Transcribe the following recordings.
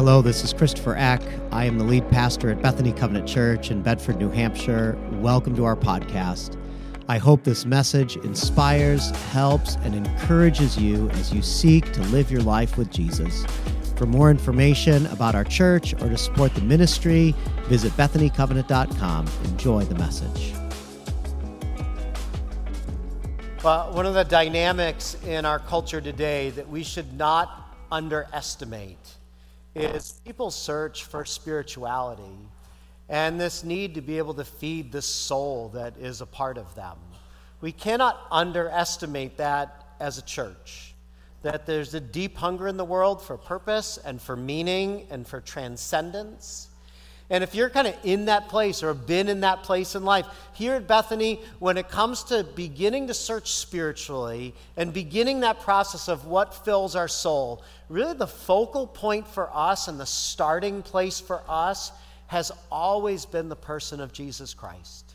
Hello, this is Christopher Ek. I am the lead pastor at Bethany Covenant Church in Bedford, New Hampshire. Welcome to our podcast. I hope this message inspires, helps, and encourages you as you seek to live your life with Jesus. For more information about our church or to support the ministry, visit bethanycovenant.com. Enjoy the message. Well, one of the dynamics in our culture today that we should not underestimate is people search for spirituality and this need to be able to feed the soul that is a part of them. We cannot underestimate that as a church. That there's a deep hunger in the world for purpose and for meaning and for transcendence. And if you're kind of in that place or been in that place in life, here at Bethany, when it comes to beginning to search spiritually and beginning that process of what fills our soul, really the focal point for us and the starting place for us has always been the person of Jesus Christ.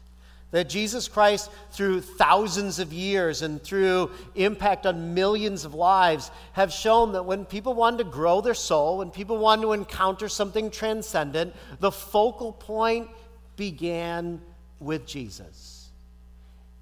That Jesus Christ, through thousands of years and through impact on millions of lives, have shown that when people wanted to grow their soul, when people wanted to encounter something transcendent, the focal point began with Jesus.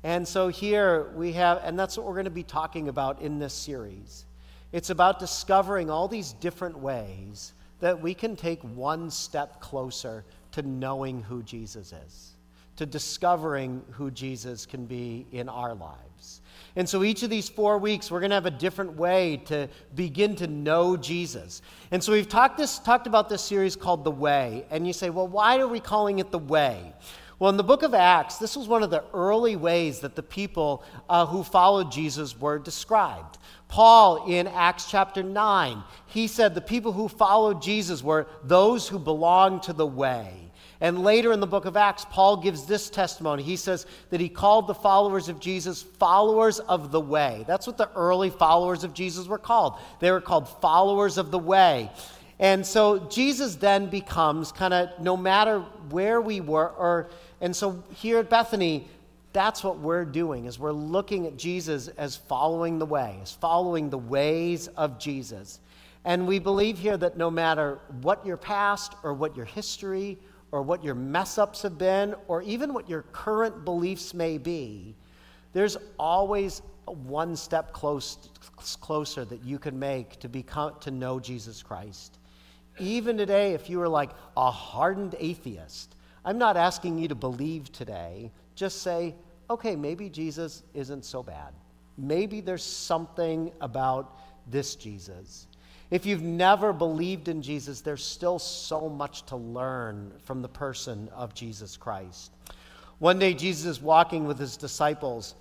And so here we have, and that's what we're going to be talking about in this series. It's about discovering all these different ways that we can take one step closer to knowing who Jesus is to discovering who Jesus can be in our lives. And so each of these four weeks, we're going to have a different way to begin to know Jesus. And so we've talked, this, talked about this series called The Way. And you say, well, why are we calling it The Way? Well, in the book of Acts, this was one of the early ways that the people uh, who followed Jesus were described. Paul, in Acts chapter 9, he said the people who followed Jesus were those who belonged to the way. And later in the book of Acts, Paul gives this testimony. He says that he called the followers of Jesus followers of the way. That's what the early followers of Jesus were called. They were called followers of the way. And so Jesus then becomes kind of no matter where we were, or and so here at Bethany, that's what we're doing is we're looking at Jesus as following the way, as following the ways of Jesus. And we believe here that no matter what your past or what your history or what your mess ups have been, or even what your current beliefs may be, there's always one step close, closer that you can make to, become, to know Jesus Christ. Even today, if you are like a hardened atheist, I'm not asking you to believe today. Just say, okay, maybe Jesus isn't so bad. Maybe there's something about this Jesus. If you've never believed in Jesus, there's still so much to learn from the person of Jesus Christ. One day, Jesus is walking with his disciples.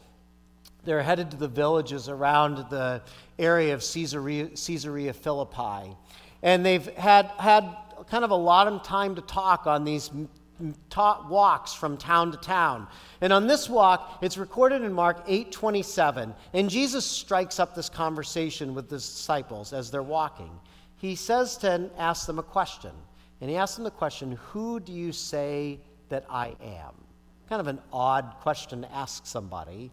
They're headed to the villages around the area of Caesarea, Caesarea Philippi. And they've had, had kind of a lot of time to talk on these ta- walks from town to town. And on this walk, it's recorded in Mark 8:27, and Jesus strikes up this conversation with the disciples as they're walking. He says to ask them a question. And he asks them the question, "Who do you say that I am?" Kind of an odd question to ask somebody.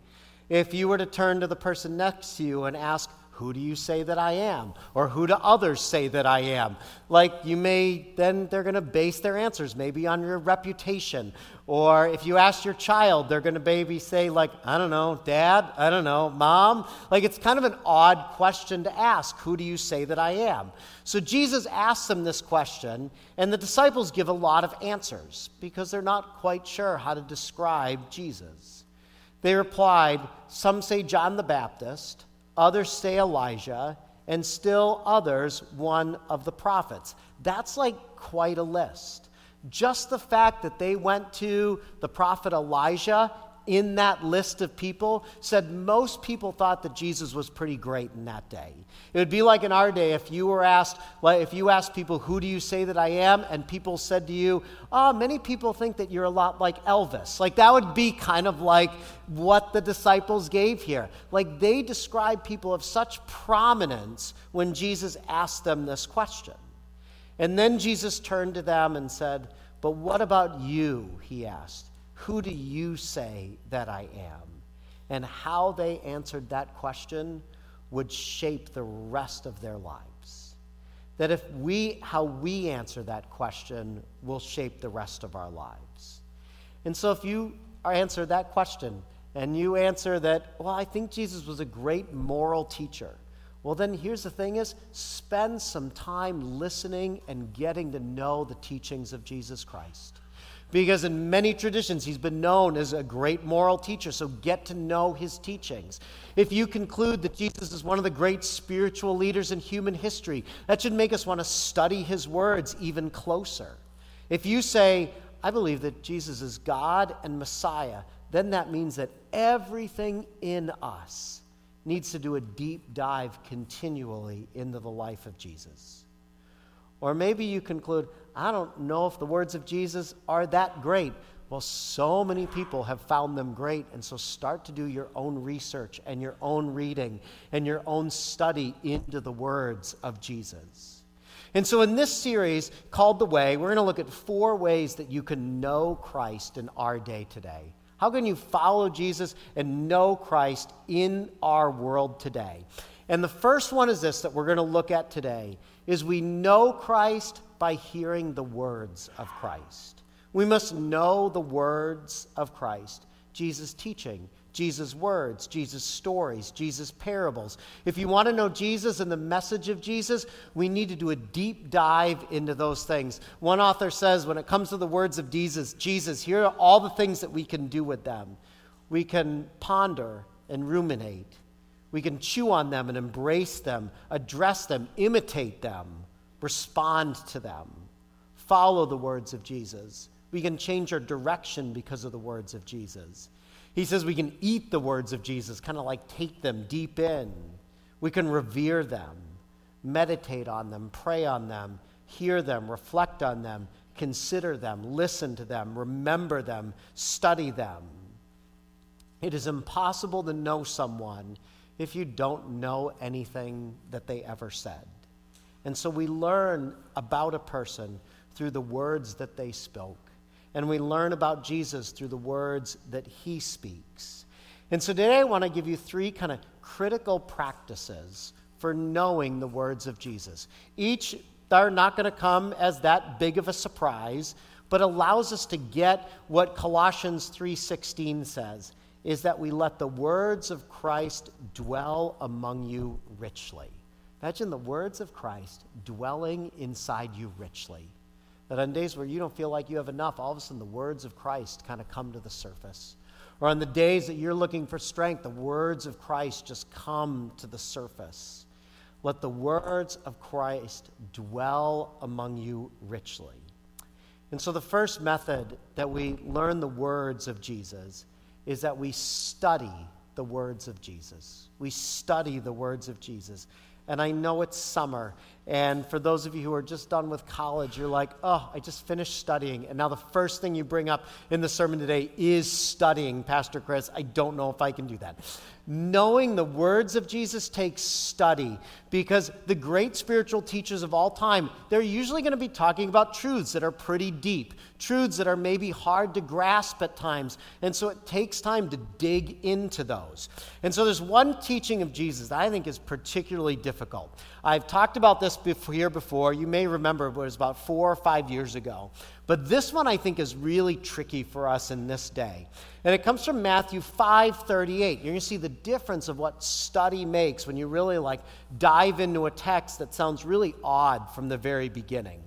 If you were to turn to the person next to you and ask, who do you say that I am? Or who do others say that I am? Like you may, then they're going to base their answers maybe on your reputation. Or if you ask your child, they're going to maybe say, like, I don't know, dad, I don't know, mom. Like it's kind of an odd question to ask. Who do you say that I am? So Jesus asks them this question, and the disciples give a lot of answers because they're not quite sure how to describe Jesus. They replied, Some say John the Baptist others say Elijah, and still others one of the prophets. That's like quite a list. Just the fact that they went to the prophet Elijah in that list of people said most people thought that Jesus was pretty great in that day. It would be like in our day if you were asked, like if you asked people, who do you say that I am? And people said to you, oh, many people think that you're a lot like Elvis. Like that would be kind of like what the disciples gave here. Like they described people of such prominence when Jesus asked them this question. And then Jesus turned to them and said, But what about you? He asked. Who do you say that I am? And how they answered that question would shape the rest of their lives. that if we, how we answer that question will shape the rest of our lives. And so if you answer that question and you answer that, well, I think Jesus was a great moral teacher. Well, then here's the thing is spend some time listening and getting to know the teachings of Jesus Christ. Because in many traditions, he's been known as a great moral teacher, so get to know his teachings. If you conclude that Jesus is one of the great spiritual leaders in human history, that should make us want to study his words even closer. If you say, I believe that Jesus is God and Messiah, then that means that everything in us needs to do a deep dive continually into the life of Jesus. Or maybe you conclude, I don't know if the words of Jesus are that great. Well, so many people have found them great, and so start to do your own research and your own reading and your own study into the words of Jesus. And so, in this series called The Way, we're going to look at four ways that you can know Christ in our day today. How can you follow Jesus and know Christ in our world today? And the first one is this that we're going to look at today is we know Christ by hearing the words of Christ. We must know the words of Christ, Jesus' teaching, Jesus' words, Jesus' stories, Jesus' parables. If you want to know Jesus and the message of Jesus, we need to do a deep dive into those things. One author says when it comes to the words of Jesus, Jesus, here are all the things that we can do with them. We can ponder and ruminate. We can chew on them and embrace them, address them, imitate them, respond to them, follow the words of Jesus. We can change our direction because of the words of Jesus. He says we can eat the words of Jesus, kind of like take them deep in. We can revere them, meditate on them, pray on them, hear them, reflect on them, consider them, listen to them, remember them, study them. It is impossible to know someone if you don't know anything that they ever said. And so we learn about a person through the words that they spoke. And we learn about Jesus through the words that he speaks. And so today I want to give you three kind of critical practices for knowing the words of Jesus. Each are not going to come as that big of a surprise, but allows us to get what Colossians 3:16 says is that we let the words of Christ dwell among you richly. Imagine the words of Christ dwelling inside you richly. That on days where you don't feel like you have enough, all of a sudden the words of Christ kind of come to the surface. Or on the days that you're looking for strength, the words of Christ just come to the surface. Let the words of Christ dwell among you richly. And so, the first method that we learn the words of Jesus is that we study the words of Jesus. We study the words of Jesus. And I know it's summer. And for those of you who are just done with college, you're like, oh, I just finished studying. And now the first thing you bring up in the sermon today is studying, Pastor Chris. I don't know if I can do that. Knowing the words of Jesus takes study because the great spiritual teachers of all time, they're usually going to be talking about truths that are pretty deep, truths that are maybe hard to grasp at times. And so it takes time to dig into those. And so there's one teaching of Jesus that I think is particularly difficult. I've talked about this before, here before. You may remember it was about four or five years ago. But this one I think is really tricky for us in this day. And it comes from Matthew 5:38. You're going to see the difference of what study makes when you really like dive into a text that sounds really odd from the very beginning.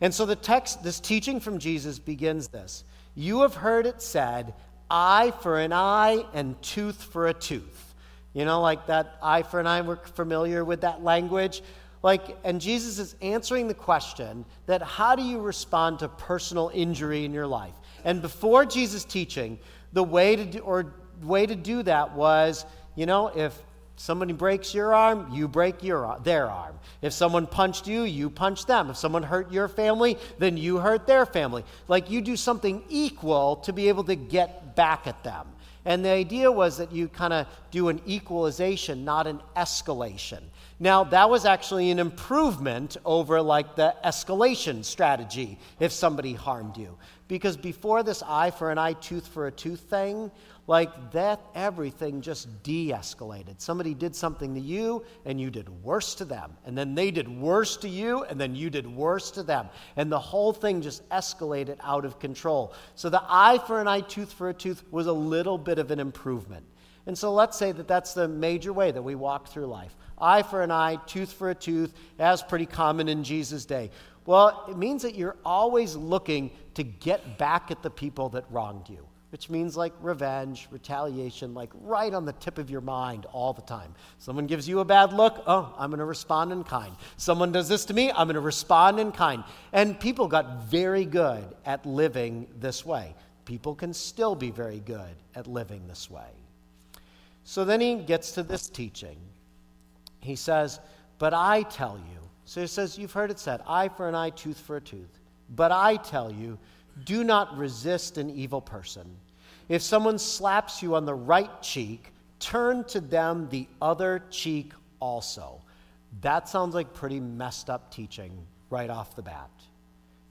And so the text this teaching from Jesus begins this. You have heard it said, eye for an eye and tooth for a tooth. You know, like that eye for an eye, we're familiar with that language. Like, and Jesus is answering the question that how do you respond to personal injury in your life? And before Jesus' teaching, the way to do, or way to do that was, you know, if somebody breaks your arm, you break your their arm. If someone punched you, you punch them. If someone hurt your family, then you hurt their family. Like you do something equal to be able to get back at them. And the idea was that you kind of do an equalization, not an escalation. Now, that was actually an improvement over like the escalation strategy if somebody harmed you. Because before this eye for an eye, tooth for a tooth thing, like that, everything just de escalated. Somebody did something to you, and you did worse to them. And then they did worse to you, and then you did worse to them. And the whole thing just escalated out of control. So the eye for an eye, tooth for a tooth was a little bit of an improvement. And so let's say that that's the major way that we walk through life eye for an eye, tooth for a tooth, as pretty common in Jesus' day. Well, it means that you're always looking to get back at the people that wronged you, which means like revenge, retaliation, like right on the tip of your mind all the time. Someone gives you a bad look, oh, I'm going to respond in kind. Someone does this to me, I'm going to respond in kind. And people got very good at living this way. People can still be very good at living this way. So then he gets to this teaching. He says, But I tell you, so he says, You've heard it said, eye for an eye, tooth for a tooth. But I tell you, do not resist an evil person. If someone slaps you on the right cheek, turn to them the other cheek also. That sounds like pretty messed up teaching right off the bat.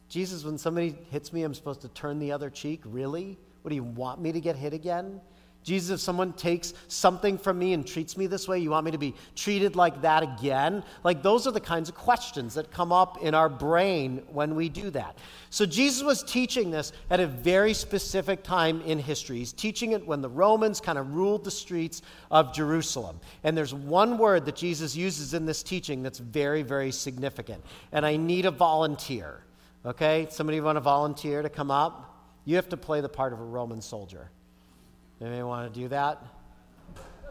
Jesus, when somebody hits me, I'm supposed to turn the other cheek? Really? What do you want me to get hit again? Jesus, if someone takes something from me and treats me this way, you want me to be treated like that again? Like, those are the kinds of questions that come up in our brain when we do that. So, Jesus was teaching this at a very specific time in history. He's teaching it when the Romans kind of ruled the streets of Jerusalem. And there's one word that Jesus uses in this teaching that's very, very significant. And I need a volunteer. Okay? Somebody want to volunteer to come up? You have to play the part of a Roman soldier. Anybody want to do that?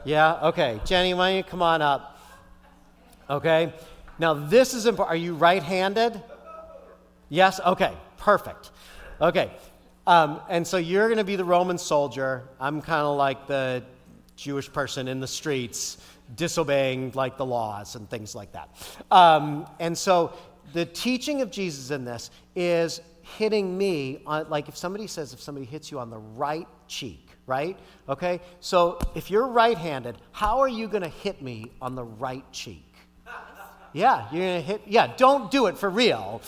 Yeah? Okay. Jenny, why don't you come on up? Okay. Now, this is important. Are you right handed? Yes? Okay. Perfect. Okay. Um, and so you're going to be the Roman soldier. I'm kind of like the Jewish person in the streets disobeying like the laws and things like that. Um, and so the teaching of Jesus in this is hitting me on, like if somebody says, if somebody hits you on the right cheek, right? Okay? So if you're right handed, how are you going to hit me on the right cheek? Yeah, you're going to hit, yeah, don't do it for real.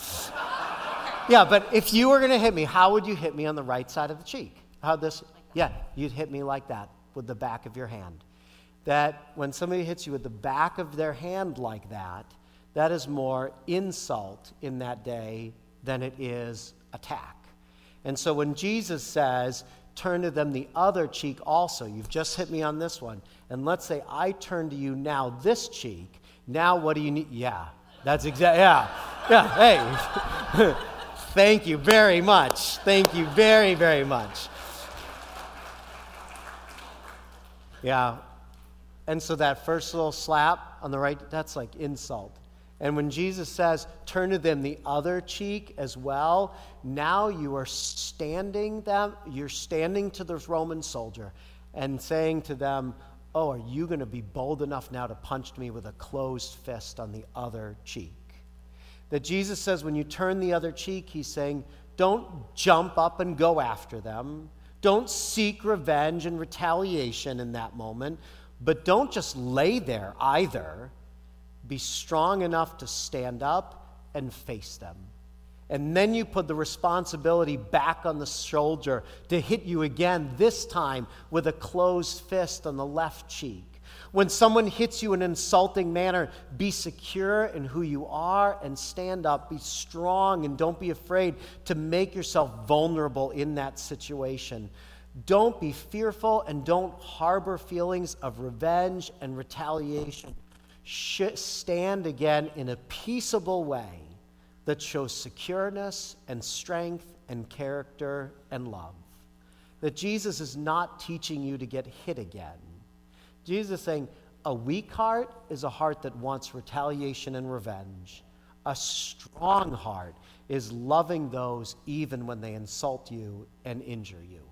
Yeah, but if you were going to hit me, how would you hit me on the right side of the cheek? How this, yeah, you'd hit me like that with the back of your hand. That when somebody hits you with the back of their hand like that, that is more insult in that day than it is attack. And so when Jesus says, turn to them the other cheek also. You've just hit me on this one. And let's say I turn to you now this cheek. Now what do you need? Yeah, that's exactly, yeah. Yeah, hey. Thank you very much. Thank you very, very much. Yeah. And so that first little slap on the right, that's like insult. And when Jesus says, turn to them the other cheek as well, now you are standing them, you're standing to the Roman soldier and saying to them, Oh, are you going to be bold enough now to punch me with a closed fist on the other cheek? That Jesus says, when you turn the other cheek, he's saying, Don't jump up and go after them. Don't seek revenge and retaliation in that moment, but don't just lay there either be strong enough to stand up and face them. And then you put the responsibility back on the soldier to hit you again, this time with a closed fist on the left cheek. When someone hits you in an insulting manner, be secure in who you are and stand up. Be strong and don't be afraid to make yourself vulnerable in that situation. Don't be fearful and don't harbor feelings of revenge and retaliation stand again in a peaceable way that shows secureness and strength and character and love. That Jesus is not teaching you to get hit again. Jesus is saying, a weak heart is a heart that wants retaliation and revenge. A strong heart is loving those even when they insult you and injure you.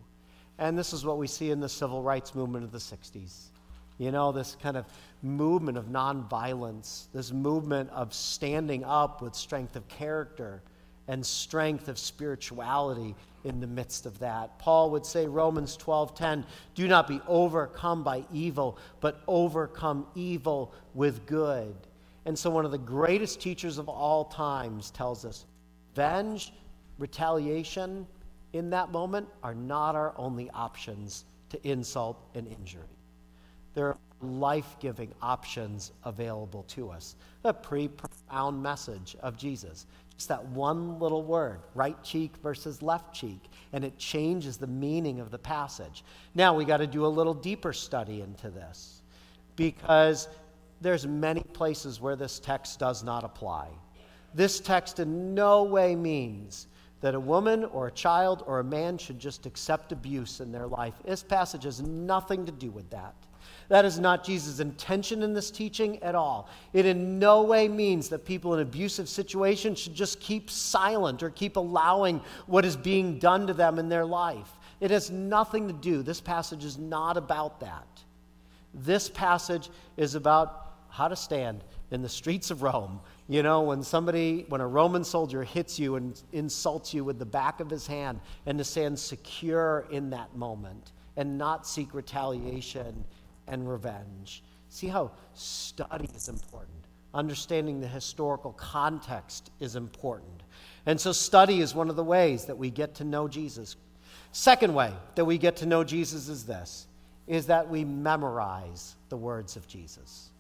And this is what we see in the civil rights movement of the 60s. You know, this kind of movement of nonviolence, this movement of standing up with strength of character and strength of spirituality in the midst of that. Paul would say Romans 12:10, "Do not be overcome by evil, but overcome evil with good." And so one of the greatest teachers of all times tells us, "Venge, retaliation, in that moment are not our only options to insult and injury. There are life giving options available to us. A pretty profound message of Jesus. Just that one little word, right cheek versus left cheek, and it changes the meaning of the passage. Now we got to do a little deeper study into this because there's many places where this text does not apply. This text in no way means that a woman or a child or a man should just accept abuse in their life. This passage has nothing to do with that. That is not Jesus' intention in this teaching at all. It in no way means that people in abusive situations should just keep silent or keep allowing what is being done to them in their life. It has nothing to do, this passage is not about that. This passage is about how to stand in the streets of Rome. You know, when somebody, when a Roman soldier hits you and insults you with the back of his hand, and to stand secure in that moment and not seek retaliation and revenge. See how study is important. Understanding the historical context is important. And so, study is one of the ways that we get to know Jesus. Second way that we get to know Jesus is this is that we memorize the words of Jesus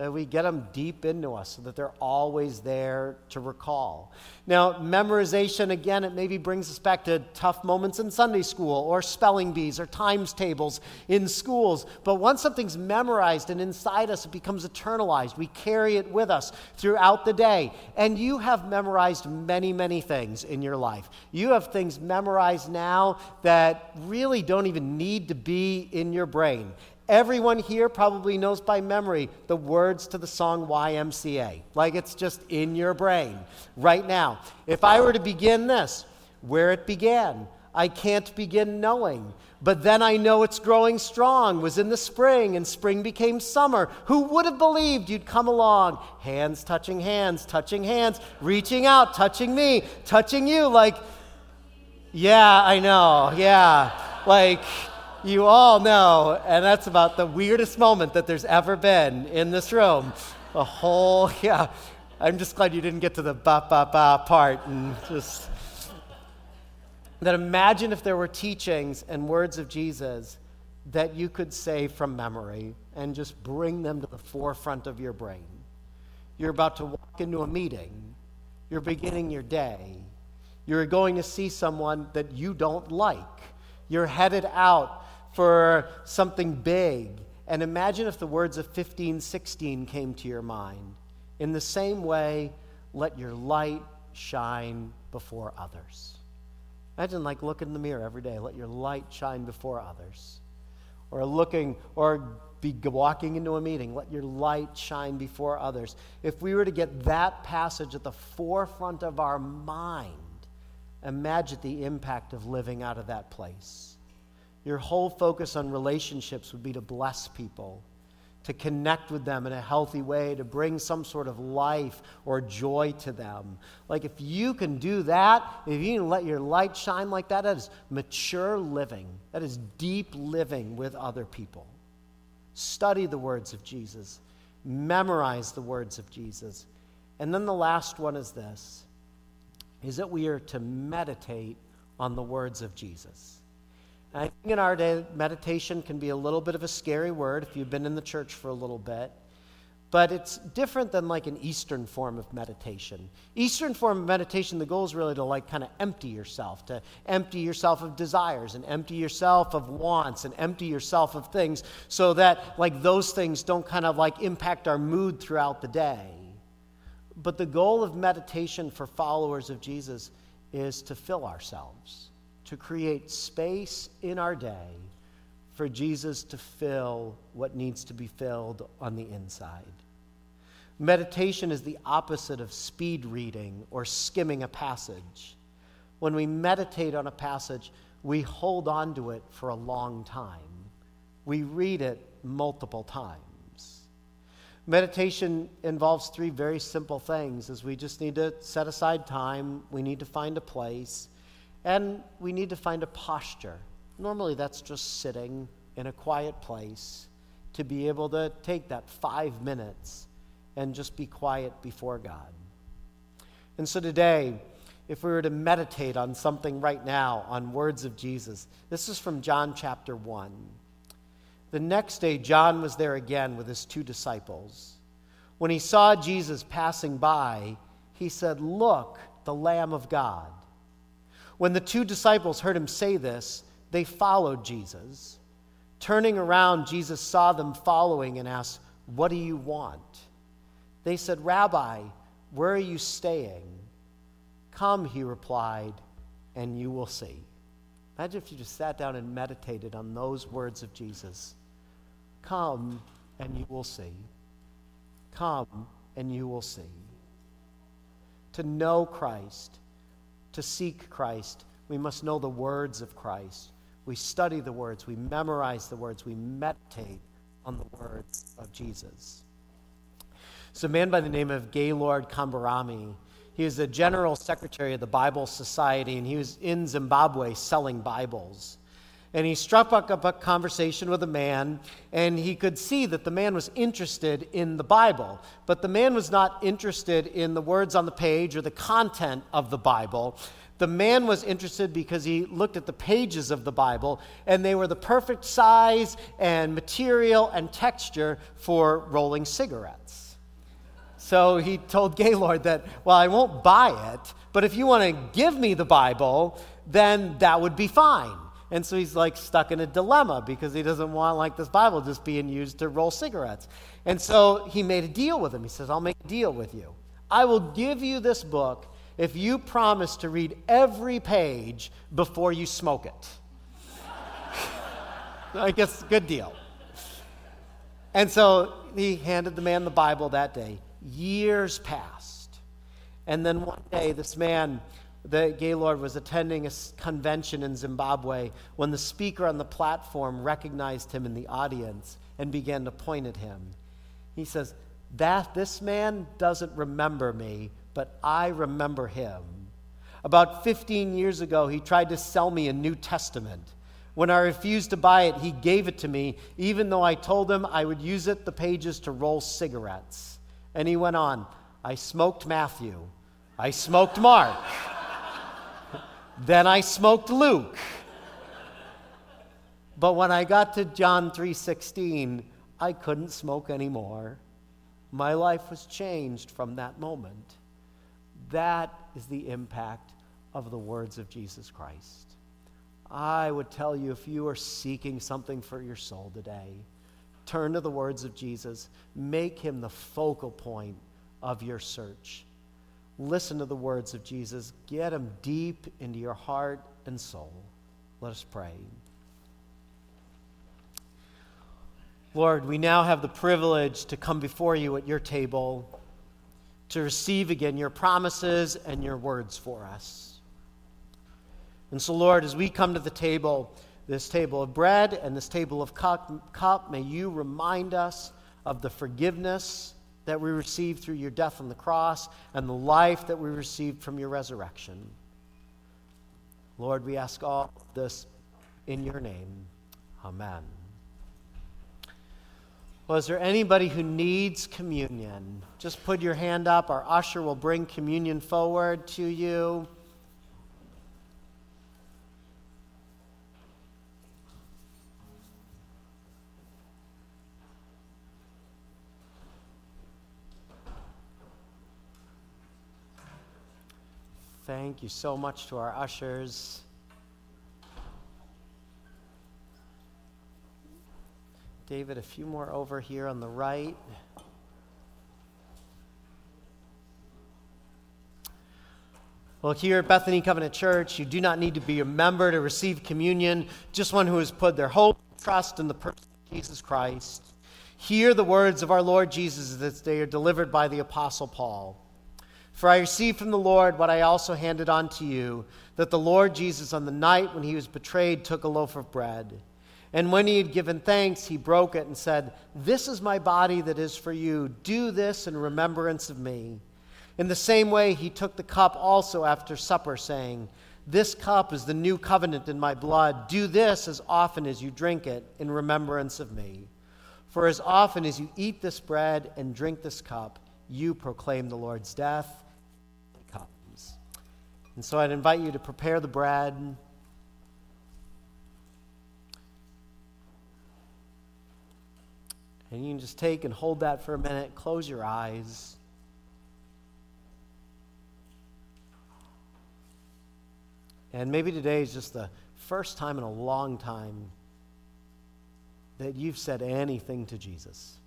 that we get them deep into us so that they're always there to recall. Now, memorization, again, it maybe brings us back to tough moments in Sunday school or spelling bees or times tables in schools. But once something's memorized and inside us, it becomes eternalized. We carry it with us throughout the day. And you have memorized many, many things in your life. You have things memorized now that really don't even need to be in your brain. Everyone here probably knows by memory the words to the song YMCA. Like it's just in your brain right now. If I were to begin this, where it began, I can't begin knowing. But then I know it's growing strong, was in the spring, and spring became summer. Who would have believed you'd come along? Hands touching hands, touching hands, reaching out, touching me, touching you. Like, yeah, I know, yeah. Like, you all know, and that's about the weirdest moment that there's ever been in this room. A whole, yeah. I'm just glad you didn't get to the ba ba ba part and just. That imagine if there were teachings and words of Jesus that you could say from memory and just bring them to the forefront of your brain. You're about to walk into a meeting, you're beginning your day, you're going to see someone that you don't like, you're headed out for something big. And imagine if the words of 1516 came to your mind. In the same way, let your light shine before others. Imagine like looking in the mirror every day, let your light shine before others. Or looking, or be walking into a meeting, let your light shine before others. If we were to get that passage at the forefront of our mind, imagine the impact of living out of that place. Your whole focus on relationships would be to bless people, to connect with them in a healthy way, to bring some sort of life or joy to them. Like if you can do that, if you can let your light shine like that, that is mature living. That is deep living with other people. Study the words of Jesus, memorize the words of Jesus. And then the last one is this is that we are to meditate on the words of Jesus. I think in our day, meditation can be a little bit of a scary word if you've been in the church for a little bit. But it's different than like an Eastern form of meditation. Eastern form of meditation, the goal is really to like kind of empty yourself, to empty yourself of desires and empty yourself of wants and empty yourself of things so that like those things don't kind of like impact our mood throughout the day. But the goal of meditation for followers of Jesus is to fill ourselves to create space in our day for Jesus to fill what needs to be filled on the inside. Meditation is the opposite of speed reading or skimming a passage. When we meditate on a passage, we hold on to it for a long time. We read it multiple times. Meditation involves three very simple things as we just need to set aside time, we need to find a place, and we need to find a posture. Normally, that's just sitting in a quiet place to be able to take that five minutes and just be quiet before God. And so today, if we were to meditate on something right now, on words of Jesus, this is from John chapter 1. The next day, John was there again with his two disciples. When he saw Jesus passing by, he said, Look, the Lamb of God. When the two disciples heard him say this, they followed Jesus. Turning around, Jesus saw them following and asked, What do you want? They said, Rabbi, where are you staying? Come, he replied, and you will see. Imagine if you just sat down and meditated on those words of Jesus. Come, and you will see. Come, and you will see. To know Christ, to seek Christ, we must know the words of Christ. We study the words, we memorize the words, we meditate on the words of Jesus. So, a man by the name of Gaylord Kambarami, he was the general secretary of the Bible Society, and he was in Zimbabwe selling Bibles. And he struck up a conversation with a man, and he could see that the man was interested in the Bible. But the man was not interested in the words on the page or the content of the Bible. The man was interested because he looked at the pages of the Bible, and they were the perfect size and material and texture for rolling cigarettes. So he told Gaylord that, well, I won't buy it, but if you want to give me the Bible, then that would be fine. And so he's like stuck in a dilemma because he doesn't want like this Bible just being used to roll cigarettes. And so he made a deal with him. He says, I'll make a deal with you. I will give you this book if you promise to read every page before you smoke it. I guess good deal. And so he handed the man the Bible that day. Years passed. And then one day, this man that Gaylord was attending a convention in Zimbabwe when the speaker on the platform recognized him in the audience and began to point at him. He says, That this man doesn't remember me, but I remember him. About 15 years ago, he tried to sell me a New Testament. When I refused to buy it, he gave it to me, even though I told him I would use it, the pages, to roll cigarettes. And he went on, I smoked Matthew. I smoked Mark. Then I smoked Luke. But when I got to John 3:16, I couldn't smoke anymore. My life was changed from that moment. That is the impact of the words of Jesus Christ. I would tell you if you are seeking something for your soul today, turn to the words of Jesus. Make him the focal point of your search. Listen to the words of Jesus. Get them deep into your heart and soul. Let us pray. Lord, we now have the privilege to come before you at your table to receive again your promises and your words for us. And so, Lord, as we come to the table, this table of bread and this table of cup, cup may you remind us of the forgiveness that we received through your death on the cross and the life that we received from your resurrection. Lord, we ask all this in your name. Amen. Well, is there anybody who needs communion? Just put your hand up. Our usher will bring communion forward to you. Thank you so much to our ushers. David, a few more over here on the right. Well, here at Bethany Covenant Church, you do not need to be a member to receive communion, just one who has put their hope trust in the person of Jesus Christ. Hear the words of our Lord Jesus as they are delivered by the Apostle Paul. For I received from the Lord what I also handed on to you that the Lord Jesus, on the night when he was betrayed, took a loaf of bread. And when he had given thanks, he broke it and said, This is my body that is for you. Do this in remembrance of me. In the same way, he took the cup also after supper, saying, This cup is the new covenant in my blood. Do this as often as you drink it in remembrance of me. For as often as you eat this bread and drink this cup, you proclaim the Lord's death comes. And so I'd invite you to prepare the bread. And you can just take and hold that for a minute, close your eyes. And maybe today is just the first time in a long time that you've said anything to Jesus.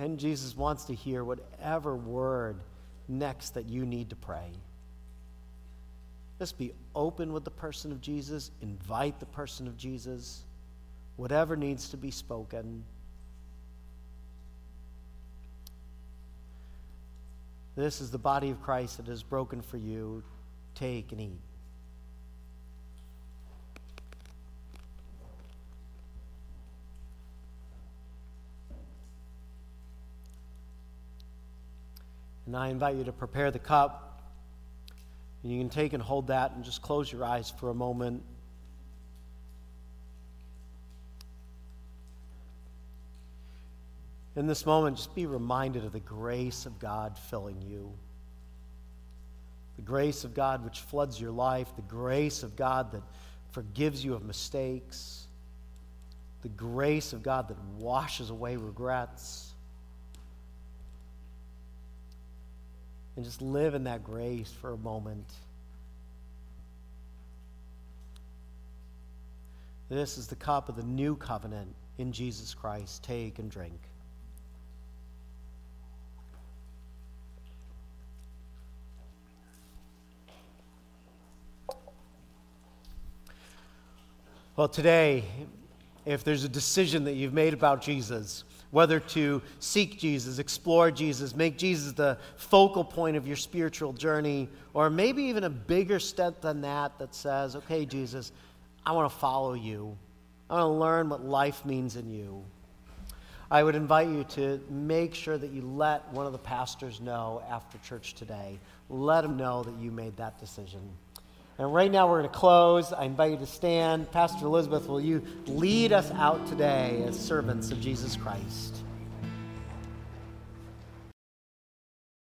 And Jesus wants to hear whatever word next that you need to pray. Just be open with the person of Jesus, invite the person of Jesus, whatever needs to be spoken. This is the body of Christ that is broken for you. Take and eat. And I invite you to prepare the cup. And you can take and hold that and just close your eyes for a moment. In this moment, just be reminded of the grace of God filling you. The grace of God which floods your life, the grace of God that forgives you of mistakes, the grace of God that washes away regrets. And just live in that grace for a moment. This is the cup of the new covenant in Jesus Christ. Take and drink. Well, today, if there's a decision that you've made about Jesus, whether to seek Jesus, explore Jesus, make Jesus the focal point of your spiritual journey, or maybe even a bigger step than that that says, okay, Jesus, I want to follow you. I want to learn what life means in you. I would invite you to make sure that you let one of the pastors know after church today. Let them know that you made that decision. And right now we're going to close. I invite you to stand. Pastor Elizabeth, will you lead us out today as servants of Jesus Christ?